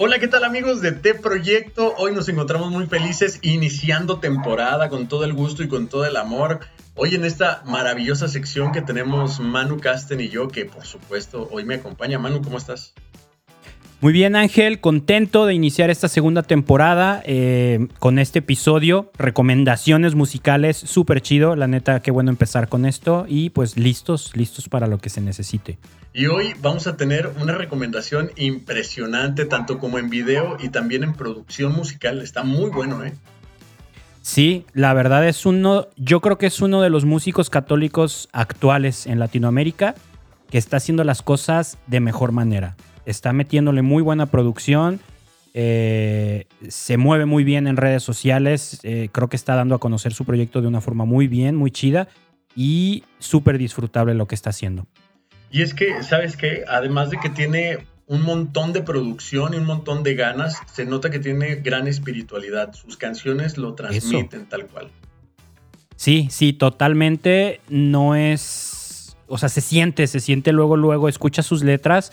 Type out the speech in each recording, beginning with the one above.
Hola, ¿qué tal amigos de T Proyecto? Hoy nos encontramos muy felices iniciando temporada con todo el gusto y con todo el amor. Hoy en esta maravillosa sección que tenemos Manu Casten y yo, que por supuesto hoy me acompaña. Manu, ¿cómo estás? Muy bien Ángel, contento de iniciar esta segunda temporada eh, con este episodio, recomendaciones musicales, súper chido, la neta, qué bueno empezar con esto. Y pues listos, listos para lo que se necesite. Y hoy vamos a tener una recomendación impresionante, tanto como en video y también en producción musical, está muy bueno, ¿eh? Sí, la verdad es uno, yo creo que es uno de los músicos católicos actuales en Latinoamérica que está haciendo las cosas de mejor manera está metiéndole muy buena producción. Eh, se mueve muy bien en redes sociales. Eh, creo que está dando a conocer su proyecto de una forma muy bien, muy chida y súper disfrutable lo que está haciendo. Y es que, ¿sabes qué? Además de que tiene un montón de producción y un montón de ganas, se nota que tiene gran espiritualidad. Sus canciones lo transmiten tal cual. Sí, sí, totalmente. No es. O sea, se siente, se siente luego, luego, escucha sus letras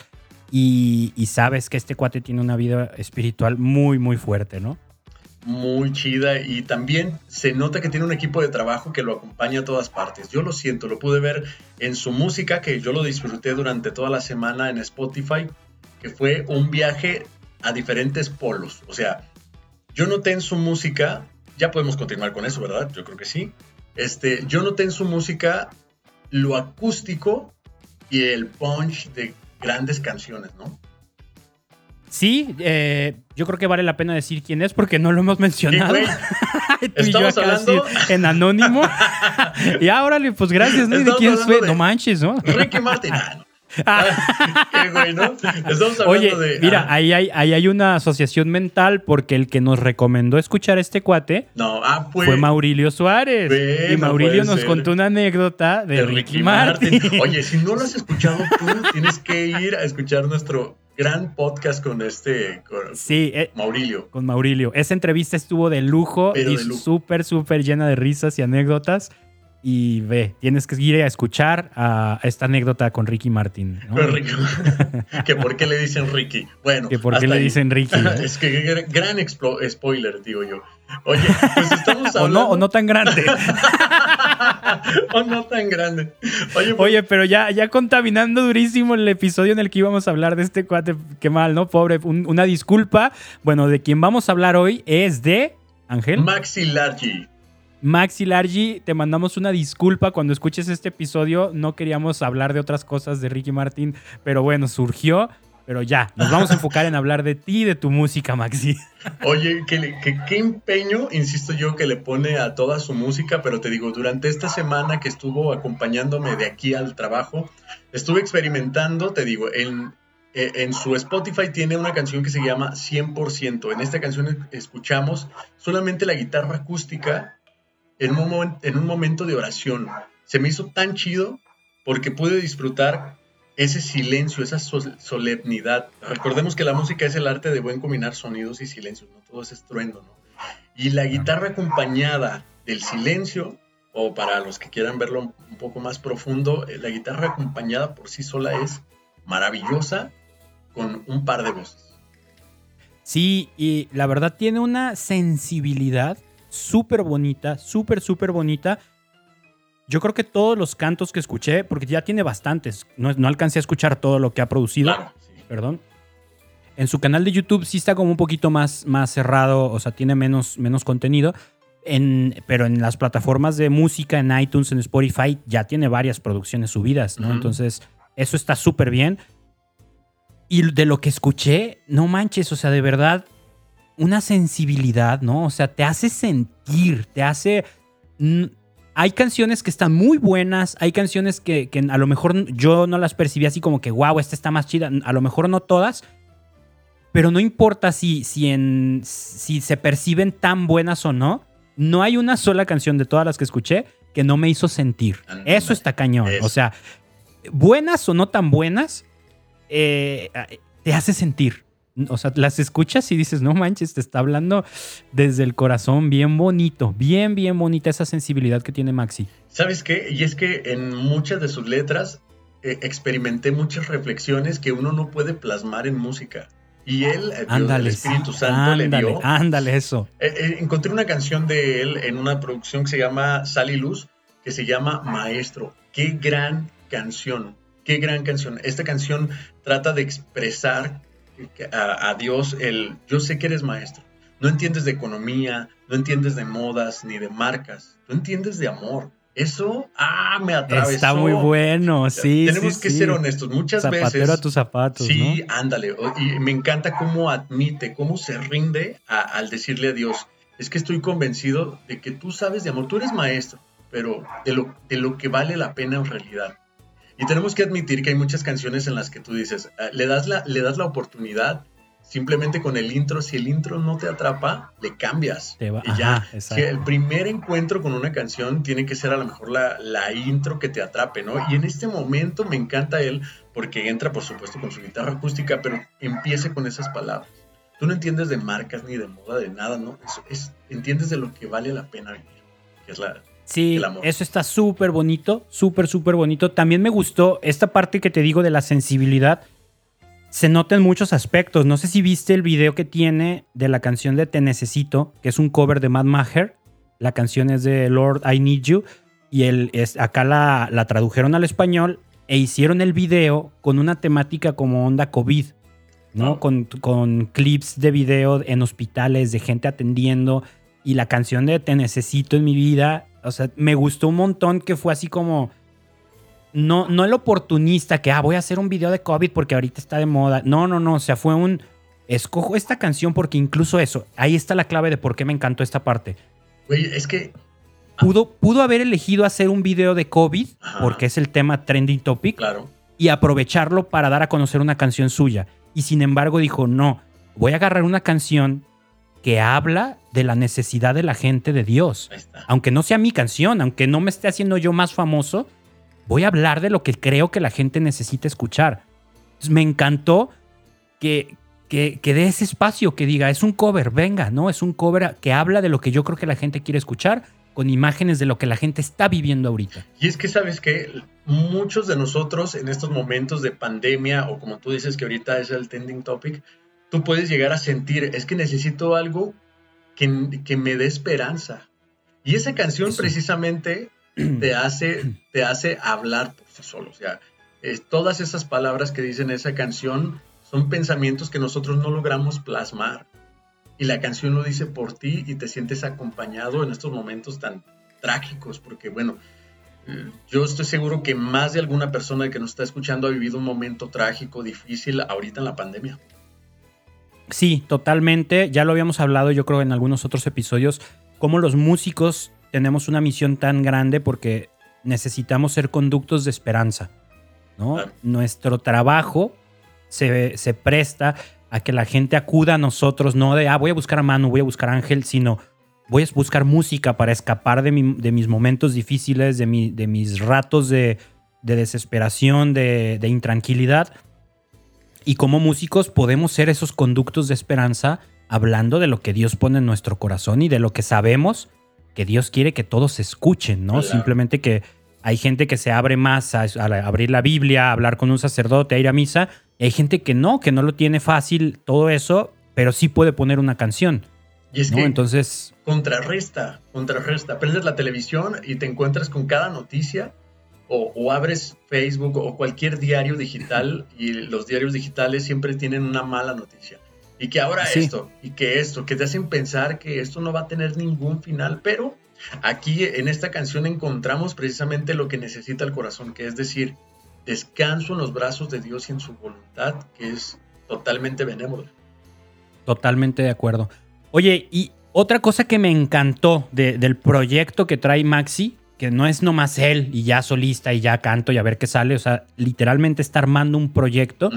y, sabes que este cuate tiene una vida espiritual muy, muy fuerte, ¿no? Muy chida y también se nota que tiene un equipo de trabajo que lo acompaña a todas partes. Yo lo siento, lo pude ver en su música, que yo lo disfruté durante toda la semana en Spotify, que fue un viaje a diferentes polos. O sea, yo noté en su música, ya podemos continuar con eso, ¿verdad? Yo creo que sí. Este, yo noté en su música lo acústico y el punch de grandes canciones, ¿no? Sí, eh, yo creo que vale la pena decir quién es porque no lo hemos mencionado. Estamos hablando en anónimo. y ahora, pues gracias, ¿no? ¿De quién fue? No manches, ¿no? Ricky Martin. Ah, Qué güey, ¿no? Estamos hablando Oye, de. Mira, ahí, hay, ahí hay una asociación mental porque el que nos recomendó escuchar este cuate no, ah, fue Maurilio Suárez. y Maurilio nos contó una anécdota de, Ricky, Martin. Oye, si no lo has escuchado tú, tienes que ir a escuchar nuestro gran podcast con este sí, eh, Maurilio. Con Maurilio. Esa entrevista estuvo de lujo y súper, súper llena de risas y anécdotas. Y ve, tienes que ir a escuchar a esta anécdota con Ricky Martin. que por qué le dicen Ricky. Bueno, que por qué le dicen Ricky. es que gran spoiler, digo yo. Oye, pues estamos hablando. o, no, o no tan grande. o no tan grande. Oye, pues pero ya, ya contaminando durísimo el episodio en el que íbamos a hablar de este cuate. Qué mal, ¿no? Pobre. una disculpa. Bueno, de quien vamos a hablar hoy es de. Ángel. Maxi Largi. Maxi Largi, te mandamos una disculpa cuando escuches este episodio. No queríamos hablar de otras cosas de Ricky Martin, pero bueno, surgió. Pero ya, nos vamos a enfocar en hablar de ti y de tu música, Maxi. Oye, qué empeño, insisto yo, que le pone a toda su música, pero te digo, durante esta semana que estuvo acompañándome de aquí al trabajo, estuve experimentando, te digo, en, en su Spotify tiene una canción que se llama 100%. En esta canción escuchamos solamente la guitarra acústica en un, en un momento de oración. Se me hizo tan chido porque pude disfrutar ese silencio, esa solemnidad. Recordemos que la música es el arte de buen combinar sonidos y silencios, no todo es estruendo, ¿no? Y la guitarra acompañada del silencio, o para los que quieran verlo un poco más profundo, eh, la guitarra acompañada por sí sola es maravillosa con un par de voces. Sí, y la verdad tiene una sensibilidad súper bonita, súper, súper bonita. Yo creo que todos los cantos que escuché, porque ya tiene bastantes, no, no alcancé a escuchar todo lo que ha producido, perdón. En su canal de YouTube sí está como un poquito más, más cerrado, o sea, tiene menos, menos contenido. En, pero en las plataformas de música, en iTunes, en Spotify, ya tiene varias producciones subidas, ¿no? Entonces, eso está súper bien. Y de lo que escuché, no manches, o sea, de verdad, una sensibilidad, ¿no? O sea, te hace sentir, te hace... Hay canciones que están muy buenas, hay canciones que, a lo mejor yo no las percibí así como que, wow, esta está más chida, a lo mejor no todas, pero no importa si, si, en, si se perciben tan buenas o no, no hay una sola canción de todas las que escuché que no me hizo sentir. Eso está cañón. O sea, buenas o no tan buenas, eh, te hace sentir. O sea, las escuchas y dices, no manches, te está hablando desde el corazón, bien bonito, bien, bien bonita esa sensibilidad que tiene Maxi. ¿Sabes qué? Y es que en muchas de sus letras eh, experimenté muchas reflexiones que uno no puede plasmar en música. Y él, eh, ándale, el Espíritu Santo, le dio. Ándale, eso. Eh, eh, encontré una canción de él en una producción que se llama Sal y Luz, que se llama Maestro. Qué gran canción, qué gran canción. Esta canción trata de expresar a, a Dios el yo sé que eres maestro. No entiendes de economía, no entiendes de modas ni de marcas, tú entiendes de amor. Eso, ah, me atravesó. Está muy bueno, sí. Tenemos que ser honestos. Muchas Zapatero veces. a tus zapatos. Sí, ándale. Y me encanta cómo admite, cómo se rinde al decirle a Dios: Es que estoy convencido de que tú sabes de amor. Tú eres maestro, pero de lo, de lo que vale la pena en realidad. Y tenemos que admitir que hay muchas canciones en las que tú dices, ah, le das la, le das la oportunidad simplemente con el intro, si el intro no te atrapa, le cambias. y ya, si el primer encuentro con una canción tiene que ser a lo mejor la, la, intro que te atrape, ¿no? Y en este momento me encanta él porque entra, por supuesto, con su guitarra acústica, pero empieza con esas palabras. Tú no entiendes de marcas ni de moda, de nada, ¿no? Es, entiendes de lo que vale la pena vivir, que es la, Sí, eso está súper bonito, súper, súper bonito. También me gustó esta parte que te digo de la sensibilidad se nota en muchos aspectos. No sé si viste el video que tiene de la canción de Te Necesito, que es un cover de Mad Maher. La canción es de Lord I Need You. Y el, es, acá la, la tradujeron al español e hicieron el video con una temática como onda COVID, ¿no? Con, con, clips de video en hospitales, de gente atendiendo. Y la canción de Te Necesito en mi vida, o sea, me gustó un montón que fue así como no, no el oportunista que, ah, voy a hacer un video de COVID porque ahorita está de moda. No, no, no. O sea, fue un. Escojo esta canción porque incluso eso, ahí está la clave de por qué me encantó esta parte. Güey, es que. Pudo, pudo haber elegido hacer un video de COVID, porque es el tema trending topic, claro. y aprovecharlo para dar a conocer una canción suya. Y sin embargo dijo, no, voy a agarrar una canción que habla de la necesidad de la gente de Dios. Aunque no sea mi canción, aunque no me esté haciendo yo más famoso, voy a hablar de lo que creo que la gente necesita escuchar. me encantó que, que, que dé ese espacio, que diga, es un cover, venga, ¿no? Es un cover que habla de lo que yo creo que la gente quiere escuchar, con imágenes de lo que la gente está viviendo ahorita. Y es que sabes que muchos de nosotros en estos momentos de pandemia, o como tú dices que ahorita es el trending topic, tú puedes llegar a sentir, es que necesito algo que, que me dé esperanza. Y esa canción precisamente te hace, te hace hablar por sí solo. O sea, todas esas palabras que dicen esa canción son pensamientos que nosotros no logramos plasmar. Y la canción lo dice por ti y te sientes acompañado en estos momentos tan trágicos, porque bueno, yo estoy seguro que más de alguna persona que nos está escuchando ha vivido un momento trágico, difícil ahorita en la pandemia. Sí, totalmente. Ya lo habíamos hablado yo creo en algunos otros episodios, cómo los músicos tenemos una misión tan grande porque necesitamos ser conductos de esperanza. ¿no? Nuestro trabajo se, se, presta a que la gente acuda a nosotros, no de, ah, voy a buscar a Manu, voy a buscar a Ángel, sino voy a buscar música para escapar de, de mis momentos difíciles, de, mi, de mis ratos de, de desesperación, de, de intranquilidad. Y como músicos podemos ser esos conductos de esperanza hablando de lo que Dios pone en nuestro corazón y de lo que sabemos que Dios quiere que todos escuchen, ¿no? Simplemente que hay gente que se abre más a, abrir la Biblia, a hablar con un sacerdote, a ir a misa. hay gente que no, que no lo tiene fácil todo eso, pero sí puede poner una canción. Y es que entonces contrarresta, contrarresta. Prendes la televisión y te encuentras con cada noticia o, o, abres Facebook o cualquier diario digital y los diarios digitales siempre tienen una mala noticia y que ahora esto, y que esto, que te hacen pensar que esto no va a tener ningún final, pero aquí en esta canción encontramos precisamente lo que necesita el corazón, que es decir, descanso en los brazos de Dios y en su voluntad, que es totalmente benévola. Totalmente de acuerdo. Oye, y otra cosa que me encantó del proyecto que trae Maxi, que no es nomás él y ya solista y ya canto y a ver qué sale, o sea, literalmente está armando un proyecto.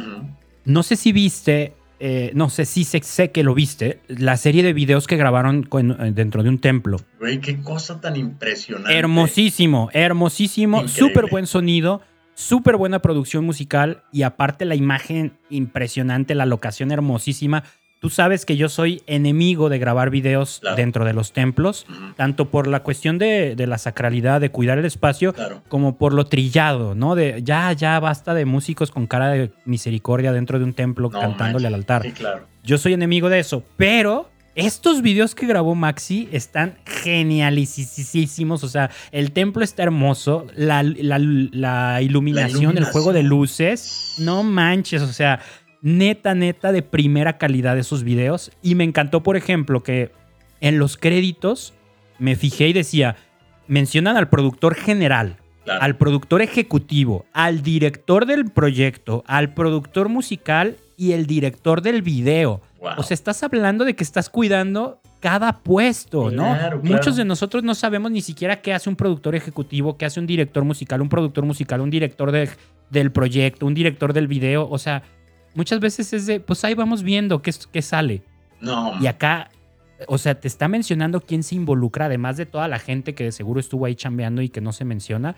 No sé si viste eh, no sé si sé, que lo viste, la serie de videos que grabaron eh, dentro de un templo. Güey, qué cosa tan impresionante. Hermosísimo, hermosísimo, súper buen sonido, súper buena producción musical y aparte la imagen impresionante, la locación hermosísima. Tú sabes que yo soy enemigo de grabar videos Claro. dentro de los templos, tanto por la cuestión de, de la sacralidad, de cuidar el espacio, Claro. como por lo trillado, ¿no? De ya, ya basta de músicos con cara de misericordia dentro de un templo No cantándole al altar. Sí, claro. Yo soy enemigo de eso, pero estos videos que grabó Maxi están genialísimos. O sea, el templo está hermoso, la, la- la iluminación, el juego de luces, no manches, o sea, neta, neta, de primera calidad esos videos. Y me encantó, por ejemplo, que en los créditos me fijé y decía, mencionan al productor general, Claro. al productor ejecutivo, al director del proyecto, al productor musical y el director del video. Wow. O sea, estás hablando de que estás cuidando cada puesto, ¿no? Claro, claro. Muchos de nosotros no sabemos ni siquiera qué hace un productor ejecutivo, qué hace un director musical, un productor musical, un director de- del proyecto, un director del video. O sea, muchas veces es de, pues ahí vamos viendo qué, qué sale. no, Y acá, o sea, te está mencionando quién se involucra, además de toda la gente que de seguro estuvo ahí chambeando y que no se menciona.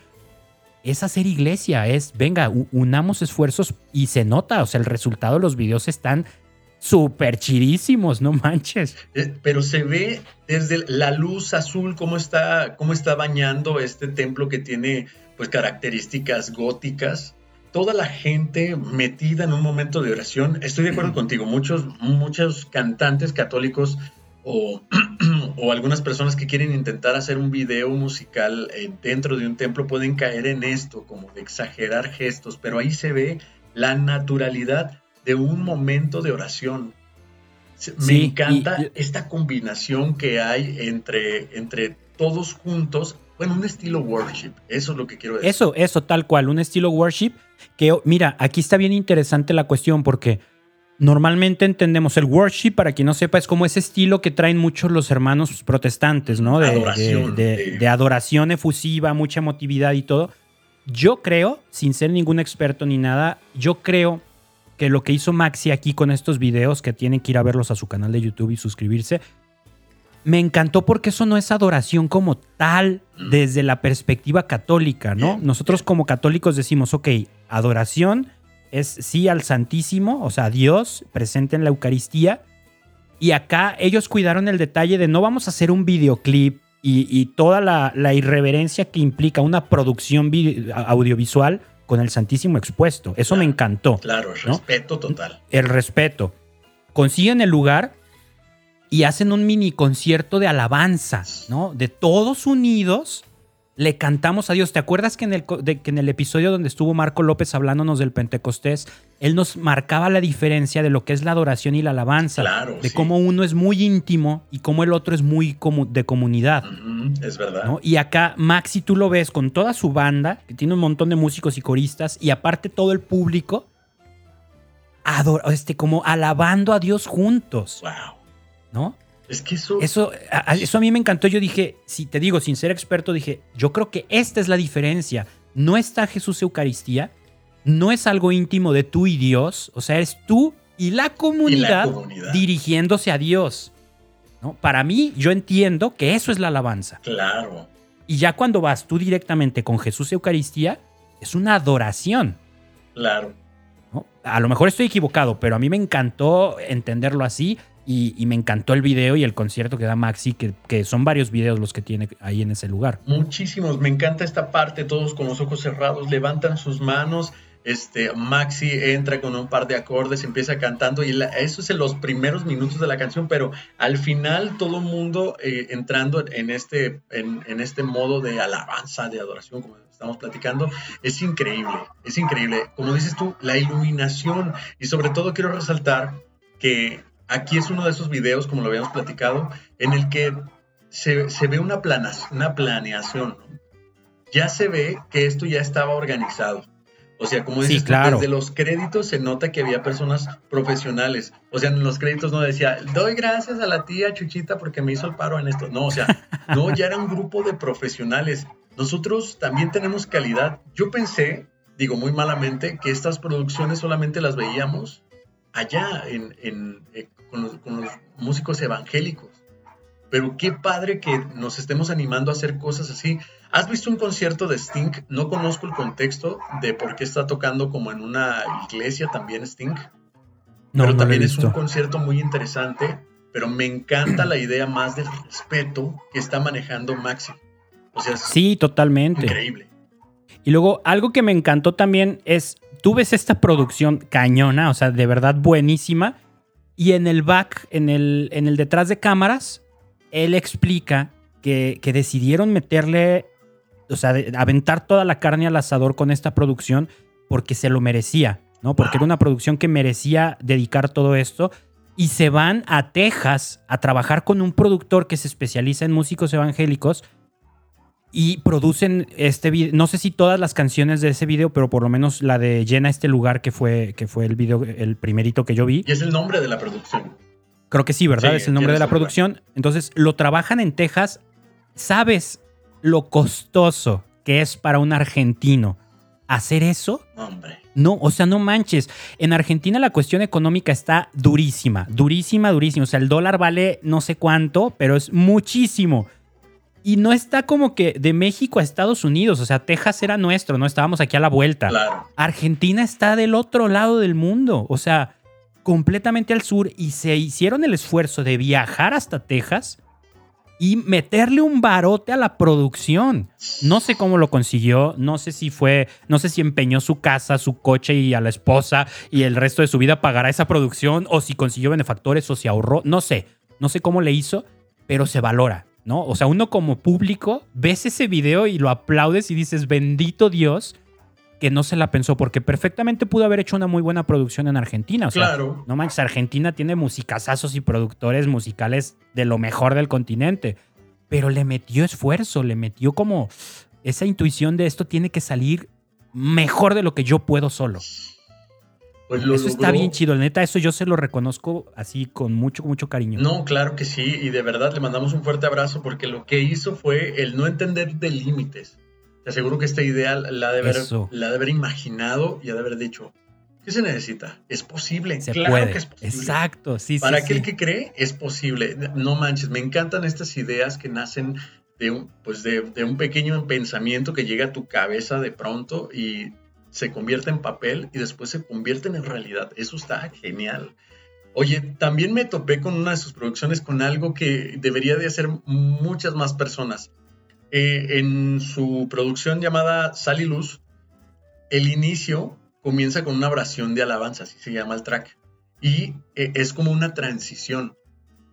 Es hacer iglesia, es, venga, unamos esfuerzos y se nota, o sea, el resultado de los videos están súper chidísimos, no manches. Eh, pero se ve desde la luz azul cómo está, cómo está bañando este templo que tiene pues características góticas. Toda la gente metida en un momento de oración. Estoy de acuerdo contigo. Muchos, muchos cantantes católicos o, o algunas personas que quieren intentar hacer un video musical eh, dentro de un templo pueden caer en esto, como de exagerar gestos, pero ahí se ve la naturalidad de un momento de oración. Me Sí, encanta y- esta combinación que hay entre, entre todos juntos. Bueno, un estilo worship. Eso es lo que quiero decir. Eso, eso, tal cual, un estilo worship que, mira, aquí está bien interesante la cuestión porque normalmente entendemos el worship, para quien no sepa, es como ese estilo que traen muchos los hermanos protestantes, ¿no? De Adoración, de- de- adoración efusiva, mucha emotividad y todo. Yo creo, sin ser ningún experto ni nada, yo creo que lo que hizo Maxi aquí con estos videos, que tienen que ir a verlos a su canal de YouTube y suscribirse, me encantó porque eso no es adoración como tal Mm. desde la perspectiva católica, ¿no? Bien, Nosotros como católicos decimos, ok, adoración es sí al Santísimo, o sea, a Dios presente en la Eucaristía. Y acá ellos cuidaron el detalle de no vamos a hacer un videoclip y, y toda la, la irreverencia que implica una producción audiovisual con el Santísimo expuesto. Eso me encantó Claro, ¿no? respeto total. el respeto. Consiguen el lugar y hacen un mini concierto de alabanza, ¿no? De todos unidos le cantamos a Dios. ¿Te acuerdas que en el, de- que en el episodio donde estuvo Marco López hablándonos del Pentecostés, él nos marcaba la diferencia de lo que es la adoración y la alabanza? Claro, de sí. cómo uno es muy íntimo y cómo el otro es muy comu- de comunidad. Es verdad. ¿no? Y acá Maxi tú lo ves con toda su banda, que tiene un montón de músicos y coristas, y aparte todo el público, ador- este, como alabando a Dios juntos, Wow. ¿No? Es que eso. Eso, a, eso a mí me encantó. Yo dije, si te digo, sin ser experto, dije, yo creo que esta es la diferencia. No está Jesús Eucaristía, no es algo íntimo de tú y Dios, o sea, es tú y la comunidad, comunidad. dirigiéndose a Dios. ¿no? Para mí, yo entiendo que eso es la alabanza. Claro. Y ya cuando vas tú directamente con Jesús Eucaristía, es una adoración. Claro. ¿no? A lo mejor estoy equivocado, pero a mí me encantó entenderlo así y, me encantó el video y el concierto que da Maxi, que, que son varios videos los que tiene ahí en ese lugar. Muchísimos. Me encanta esta parte, todos con los ojos cerrados, levantan sus manos. Este, Maxi entra con un par de acordes, empieza cantando y la- eso es en los primeros minutos de la canción, pero al final todo el mundo eh, entrando en este, en, en este modo de alabanza, de adoración, como estamos platicando, es increíble, es increíble. Como dices tú, la iluminación y sobre todo quiero resaltar que aquí es uno de esos videos, como lo habíamos platicado, en el que se, se ve una, plana, una planeación. ¿no? Ya se ve que esto ya estaba organizado. O sea, como dices, claro. desde los créditos se nota que había personas profesionales. O sea, en los créditos no decía, doy gracias a la tía Chuchita porque me hizo el paro en esto. No, o sea, no, ya era un grupo de profesionales. Nosotros también tenemos calidad. Yo pensé, digo muy malamente, que estas producciones solamente las veíamos allá en, en- eh, con, los, con los músicos evangélicos. Pero qué padre que nos estemos animando a hacer cosas así. ¿Has visto un concierto de Sting? No conozco el contexto de por qué está tocando como en una iglesia también Sting. No, pero también es un concierto muy interesante, pero me encanta la idea más del respeto que está manejando Maxi. O sea, sí, totalmente. Increíble. Y luego algo que me encantó también es, tú ves esta producción cañona, o sea, de verdad buenísima, y en el back, en el, en el detrás de cámaras, él explica que, que decidieron meterle, o sea, aventar toda la carne al asador con esta producción porque se lo merecía, ¿no? Porque era una producción que merecía dedicar todo esto. Y se van a Texas a trabajar con un productor que se especializa en músicos evangélicos y producen este video. No sé si todas las canciones de ese video, pero por lo menos la de Llena este lugar, que fue, que fue el video, el primerito que yo vi. Y es el nombre de la producción. Creo que sí, ¿verdad? es el nombre de la producción. Entonces, lo trabajan en Texas. ¿Sabes lo costoso que es para un argentino hacer eso? Hombre. No, o sea, no manches. En Argentina la cuestión económica está durísima, durísima, durísima. O sea, el dólar vale no sé cuánto, pero es muchísimo. Y no está como que de México a Estados Unidos, o sea, Texas era nuestro, no estábamos aquí a la vuelta. Claro. Argentina está del otro lado del mundo, o sea, completamente al sur y se hicieron el esfuerzo de viajar hasta Texas y meterle un barote a la producción. No sé cómo lo consiguió, no sé si fue, no sé si empeñó su casa, su coche y a la esposa y el resto de su vida pagará esa producción o si consiguió benefactores o si ahorró, no sé, no sé cómo le hizo, pero se valora. ¿No? O sea, uno como público ves ese video y lo aplaudes y dices, bendito Dios que no se la pensó, porque perfectamente pudo haber hecho una muy buena producción en Argentina. O sea, claro. No manches, Argentina tiene musicazazos y productores musicales de lo mejor del continente, pero le metió esfuerzo, le metió como esa intuición de esto tiene que salir mejor de lo que yo puedo solo. Pues eso está bien chido, la neta, eso yo se lo reconozco así con mucho, mucho cariño. No, claro que sí, y de verdad le mandamos un fuerte abrazo porque lo que hizo fue el no entender de límites. Te aseguro que esta idea la de haber, la de haber imaginado y de haber dicho, ¿qué se necesita? Es posible, se claro puede. que es posible. Exacto, sí, Para sí. aquel sí. que cree, es posible. No manches, me encantan estas ideas que nacen de un, pues de, de un pequeño pensamiento que llega a tu cabeza de pronto y se convierte en papel y después se convierten en realidad. Eso está genial. Oye, también me topé con una de sus producciones con algo que debería de hacer muchas más personas. Eh, en su producción llamada Sal y Luz, el inicio comienza con una oración de alabanza, así se llama el track. Y eh, es como una transición.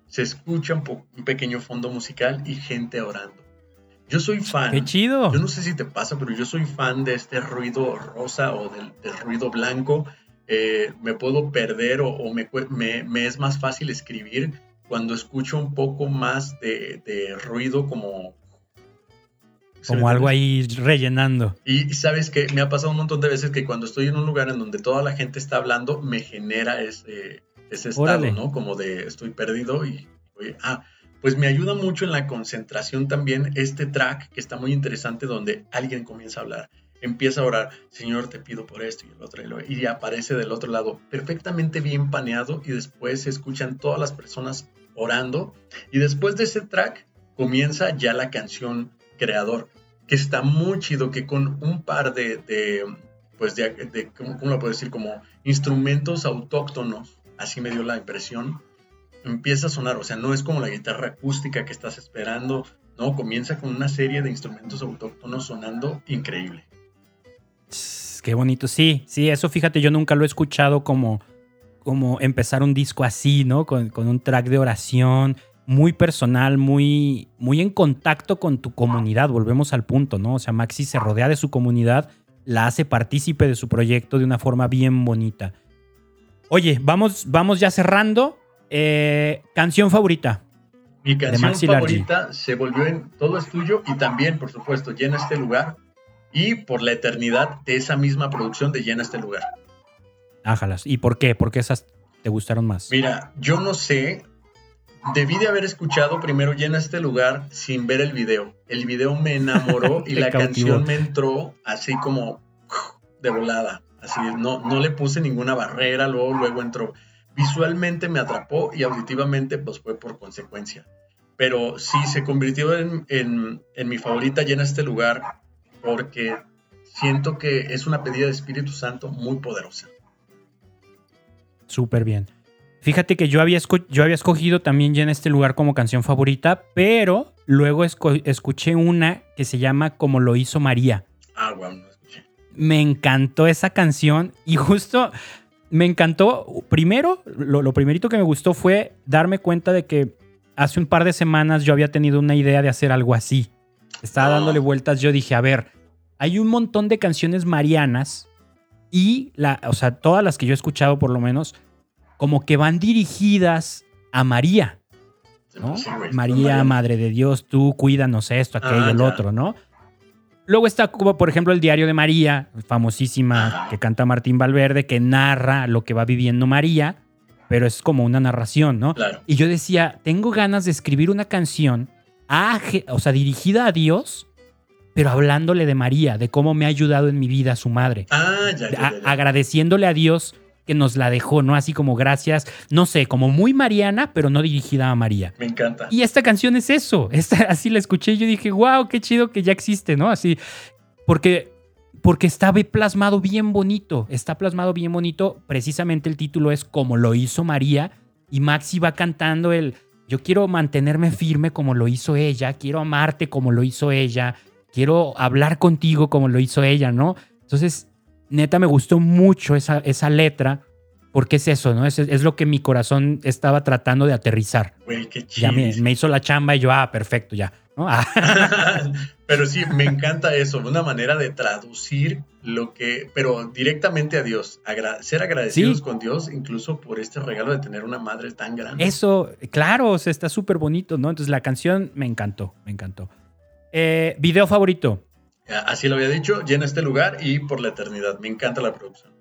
Se escucha un, un pequeño fondo musical y gente orando. Yo soy fan. ¡Qué chido! Yo no sé si te pasa, pero yo soy fan de este ruido rosa o del, del ruido blanco. Eh, me puedo perder o, o me, me, me, es más fácil escribir cuando escucho un poco más de, de ruido como... Como algo ahí rellenando. Y sabes que me ha pasado un montón de veces que cuando estoy en un lugar en donde toda la gente está hablando, me genera ese, ese estado, Órale. ¿no? Como de estoy perdido y... Oye, ah, pues me ayuda mucho en la concentración también este track que está muy interesante donde alguien comienza a hablar, empieza a orar, Señor te pido por esto y el otro, y aparece del otro lado perfectamente bien paneado y después se escuchan todas las personas orando y después de ese track comienza ya la canción creador, que está muy chido, que con un par de, pues de, de, ¿cómo lo puedo decir? Como instrumentos autóctonos, así me dio la impresión, empieza a sonar, o sea, no es como la guitarra acústica que estás esperando, no, comienza con una serie de instrumentos autóctonos sonando increíble. Qué bonito, sí, sí, eso fíjate, yo nunca lo he escuchado como, como empezar un disco así, ¿no? Con, con un track de oración, muy personal, muy, muy en contacto con tu comunidad, volvemos al punto, ¿no? O sea, Maxi se rodea de su comunidad, la hace partícipe de su proyecto de una forma bien bonita. Oye, vamos, vamos ya cerrando. Eh, canción favorita. Mi canción favorita Largi. se volvió en Todo es tuyo y también, por supuesto, Llena este lugar y por la eternidad de esa misma producción de Llena este lugar. Ájalas. ¿Y por qué? ¿Por qué esas te gustaron más? Mira, yo no sé. Debí de haber escuchado primero Llena este lugar sin ver el video. El video me enamoró y la cautivó. canción me entró así como de volada. Así, no, no le puse ninguna barrera, luego, luego entró visualmente me atrapó y auditivamente pues fue por consecuencia. Pero sí se convirtió en, en, en, mi favorita llena este lugar porque siento que es una pedida de Espíritu Santo muy poderosa. súper bien. Fíjate que yo había, yo había escogido también ya en este lugar como canción favorita, pero luego escuché una que se llama Como lo hizo María. Ah, wow, no escuché. Me encantó esa canción y justo me encantó. Primero, lo, lo primerito que me gustó fue darme cuenta de que hace un par de semanas yo había tenido una idea de hacer algo así. Estaba dándole vueltas, yo dije, a ver, hay un montón de canciones marianas y, la, o sea, todas las que yo he escuchado por lo menos, como que van dirigidas a María. ¿no? María, Madre de Dios, tú cuídanos esto, aquello, ah, el otro, ¿no? Luego está como, por ejemplo, el Diario de María, famosísima, que canta Martín Valverde, que narra lo que va viviendo María, pero es como una narración, ¿no? Y yo decía, tengo ganas de escribir una canción, o sea, dirigida a Dios, pero hablándole de María, de cómo me ha ayudado en mi vida su madre. Ah, ya, ya, agradeciéndole a Dios que nos la dejó, ¿no? Así como gracias, no sé, como muy mariana, pero no dirigida a María. Me encanta. Y esta canción es eso. Esta, así la escuché y yo dije, wow, qué chido que ya existe, ¿no? Así, porque, porque está plasmado bien bonito. Está plasmado bien bonito. Precisamente el título es Como lo hizo María. Y Maxi va cantando el, yo quiero mantenerme firme como lo hizo ella, quiero amarte como lo hizo ella, quiero hablar contigo como lo hizo ella, ¿no? Entonces, neta me gustó mucho esa, esa letra, porque es eso, ¿no? Es, es, lo que mi corazón estaba tratando de aterrizar. Güey, qué chido. Ya me, hizo la chamba y yo, ah, perfecto, ya. Ah. pero sí, me encanta eso, una manera de traducir lo que, pero directamente a Dios, ser agradecidos con Dios, incluso por este regalo de tener una madre tan grande. Eso, claro, o sea, está súper bonito, ¿no? Entonces la canción me encantó, me encantó. Eh, video favorito. Así lo había dicho, llena este lugar y por la eternidad. Me encanta la producción.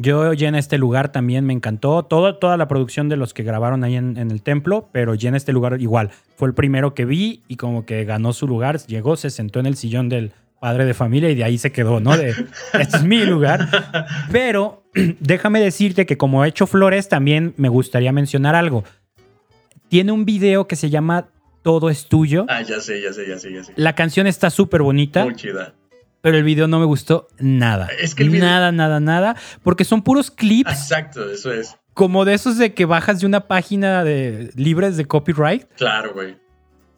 Yo llena este lugar también, me encantó. toda la producción de los que grabaron ahí en, el templo, pero llena este lugar igual. Fue el primero que vi y como que ganó su lugar. Llegó, se sentó en el sillón del padre de familia y de ahí se quedó, ¿no? De, este es mi lugar. Pero déjame decirte que como he hecho flores, también me gustaría mencionar algo. Tiene un video que se llama todo es tuyo. Ah, ya sé, ya sé, ya sé, ya sé. La canción está súper bonita. Muy chida. Pero el video no me gustó nada. Es que el video... Nada, nada, nada. Porque son puros clips. Exacto, eso es. Como de esos de que bajas de una página de libres de copyright. Claro, güey.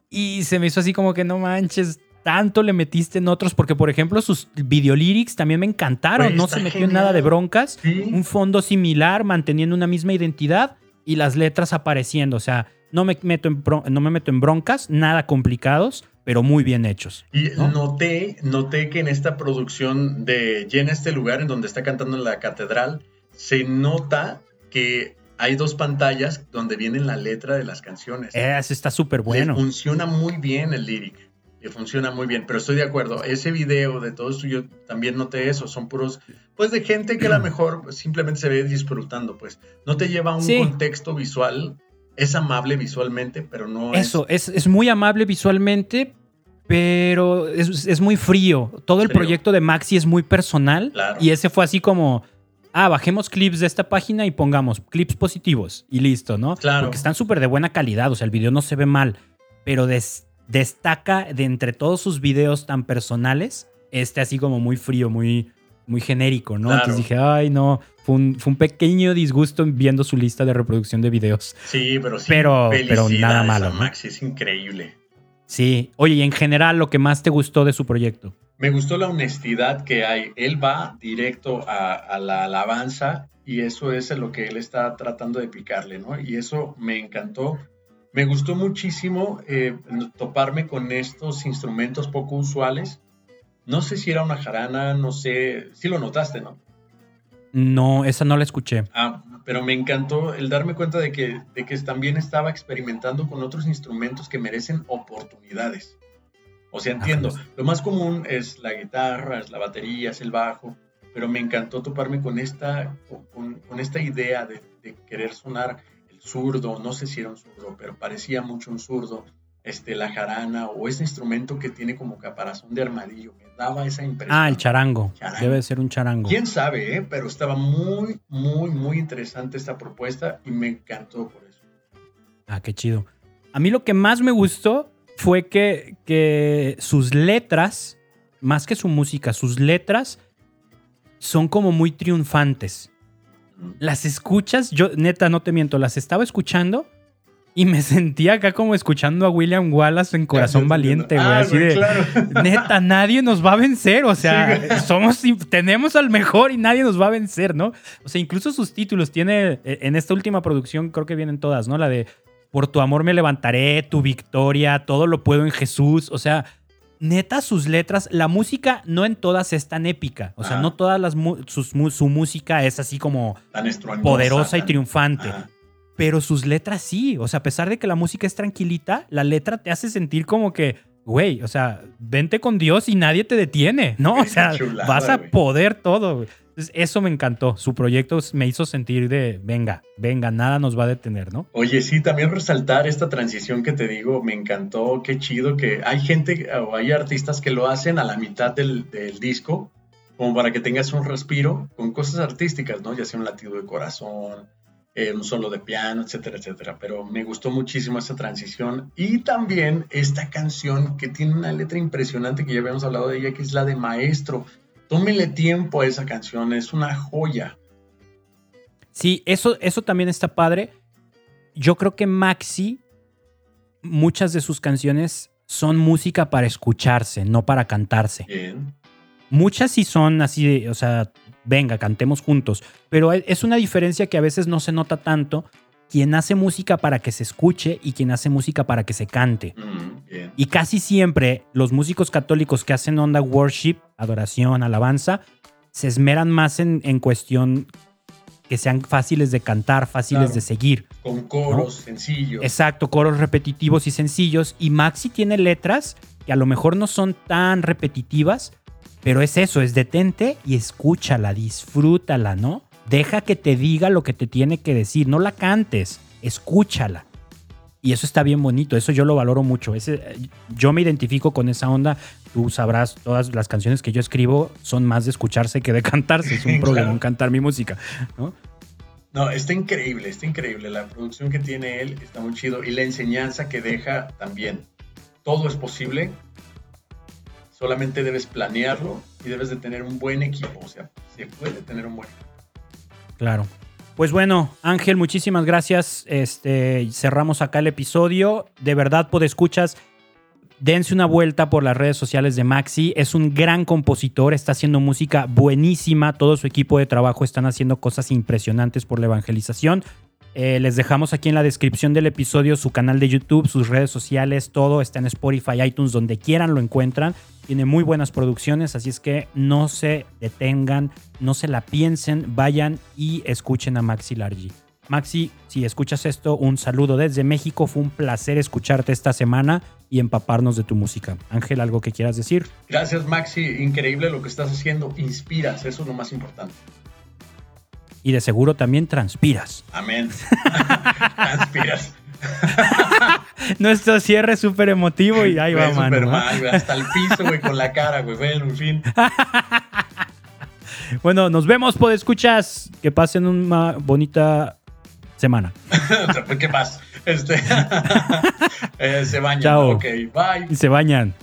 Y se me hizo así como que no manches, tanto le metiste en otros, porque por ejemplo sus videolyrics también me encantaron, no se metió en nada de broncas, un fondo similar, manteniendo una misma identidad y las letras apareciendo, o sea, no me meto en, no me meto en broncas, nada complicados, pero muy bien hechos. Y noté, noté que en esta producción de Llena este lugar en donde está cantando en la catedral, se nota que hay dos pantallas donde viene la letra de las canciones. Eso está súper bueno. funciona muy bien el lyric. Le funciona muy bien, pero estoy de acuerdo. Ese video de todo esto, yo también noté eso. Son puros, pues, de gente que a lo mejor simplemente se ve disfrutando, pues. No te lleva a un contexto visual es amable visualmente, pero no Eso, es... es, muy amable visualmente, pero es, muy frío. Todo el proyecto de Maxi es muy personal. Y ese fue así como, ah, bajemos clips de esta página y pongamos clips positivos y listo, ¿no? Claro. Porque están súper de buena calidad, o sea, el video no se ve mal, pero destaca de entre todos sus videos tan personales, este así como muy frío, muy, muy genérico, ¿no? Entonces dije, ay, no, fue un, pequeño disgusto viendo su lista de reproducción de videos. Sí, pero sí. Pero, pero nada malo. Maxi es increíble. Sí. Oye, y en general, lo que más te gustó de su proyecto. Me gustó la honestidad que hay. Él va directo a, la alabanza y eso es lo que él está tratando de picarle, ¿no? Y eso me encantó. Me gustó muchísimo eh, toparme con estos instrumentos poco usuales no sé si era una jarana, no sé, sí lo notaste, ¿no? No, esa no la escuché. Ah, pero me encantó el darme cuenta de que, de que también estaba experimentando con otros instrumentos que merecen oportunidades. O sea, entiendo, lo más común es la guitarra, es la batería, es el bajo, pero me encantó toparme con esta, con, esta idea de, de, querer sonar el zurdo, no sé si era un zurdo, pero parecía mucho un zurdo, este, la jarana o ese instrumento que tiene como caparazón de armadillo. Me daba esa impresión. Ah, el charango. Debe ser un charango. Quién sabe, eh? pero estaba muy, muy, muy interesante esta propuesta y me encantó por eso. Ah, qué chido. A mí lo que más me gustó fue que, que sus letras, más que su música, sus letras son como muy triunfantes. las escuchas, yo neta no te miento, las estaba escuchando y me sentía acá como escuchando a William Wallace en Corazón Valiente, güey. Ah, así de, claro. neta, nadie nos va a vencer. O sea, Sí, somos, tenemos al mejor y nadie nos va a vencer, ¿no? O sea, incluso sus títulos tiene, eh, en esta última producción creo que vienen todas, ¿no? La de Por tu amor me levantaré, tu victoria, todo lo puedo en Jesús. O sea, neta, sus letras, la música no en todas es tan épica. O sea, Ajá. no todas las mu- su música es así como Tan poderosa y triunfante. Ajá. Pero sus letras sí. O sea, a pesar de que la música es tranquilita, la letra te hace sentir como que, güey, o sea, vente con Dios y nadie te detiene, ¿no? O sea, chulada, vas a poder todo. Entonces, eso me encantó. Su proyecto me hizo sentir de, venga, venga, nada nos va a detener, ¿no? Oye, sí, también resaltar esta transición que te digo, me encantó, qué chido que hay gente o hay artistas que lo hacen a la mitad del, del disco, como para que tengas un respiro con cosas artísticas, ¿no? Ya sea un latido de corazón, eh, un solo de piano, etcétera, etcétera. Pero me gustó muchísimo esa transición y también esta canción que tiene una letra impresionante que ya habíamos hablado de ella, que es la de Maestro. Tómele tiempo a esa canción, es una joya. Sí, eso, eso también está padre. Yo creo que Maxi, muchas de sus canciones son música para escucharse, no para cantarse. Bien. Muchas sí son así de, o sea, venga, cantemos juntos. Pero es una diferencia que a veces no se nota tanto. Quien hace música para que se escuche y quien hace música para que se cante. Mm. Y casi siempre los músicos católicos que hacen onda worship, adoración, alabanza, se esmeran más en, en cuestión que sean fáciles de cantar, fáciles Claro. de seguir. Con coros sencillos. Exacto, coros repetitivos y sencillos. Y Maxi tiene letras que a lo mejor no son tan repetitivas, pero es eso, es detente y escúchala, disfrútala, ¿no? Deja que te diga lo que te tiene que decir, no la cantes, escúchala. Y eso está bien bonito, eso yo lo valoro mucho. Ese, yo me identifico con esa onda. Tú sabrás, todas las canciones que yo escribo son más de escucharse que de cantarse. Es un Claro. problema cantar mi música. ¿no? No, está increíble, está increíble. La producción que tiene él está muy chido y la enseñanza que deja también. Todo es posible. Solamente debes planearlo y debes de tener un buen equipo. O sea, se puede tener un buen equipo. Claro. Pues bueno, Ángel, muchísimas gracias. Este, cerramos acá el episodio. De verdad, por escuchas, dense una vuelta por las redes sociales de Maxi. Es un gran compositor, está haciendo música buenísima. Todo su equipo de trabajo están haciendo cosas impresionantes por la evangelización. Eh, les dejamos aquí en la descripción del episodio su canal de YouTube, sus redes sociales, todo está en Spotify, iTunes, donde quieran lo encuentran. Tiene muy buenas producciones, así es que no se detengan, no se la piensen, vayan y escuchen a Maxi Largi. Maxi, si escuchas esto, un saludo desde México. Fue un placer escucharte esta semana y empaparnos de tu música. Ángel, ¿algo que quieras decir? Gracias, Maxi. Increíble lo que estás haciendo. Inspiras, eso es lo más importante. Y de seguro también transpiras. Amén. Transpiras. Nuestro cierre es súper emotivo y ahí va, mano. ¿ah? mal, güey. Hasta el piso, güey, con la cara, güey. Bueno, en fin. Bueno, nos vemos, por escuchas. Que pasen una bonita semana. ¿Qué más? Este. eh, se bañan. Chao. Ok, bye. Y se bañan.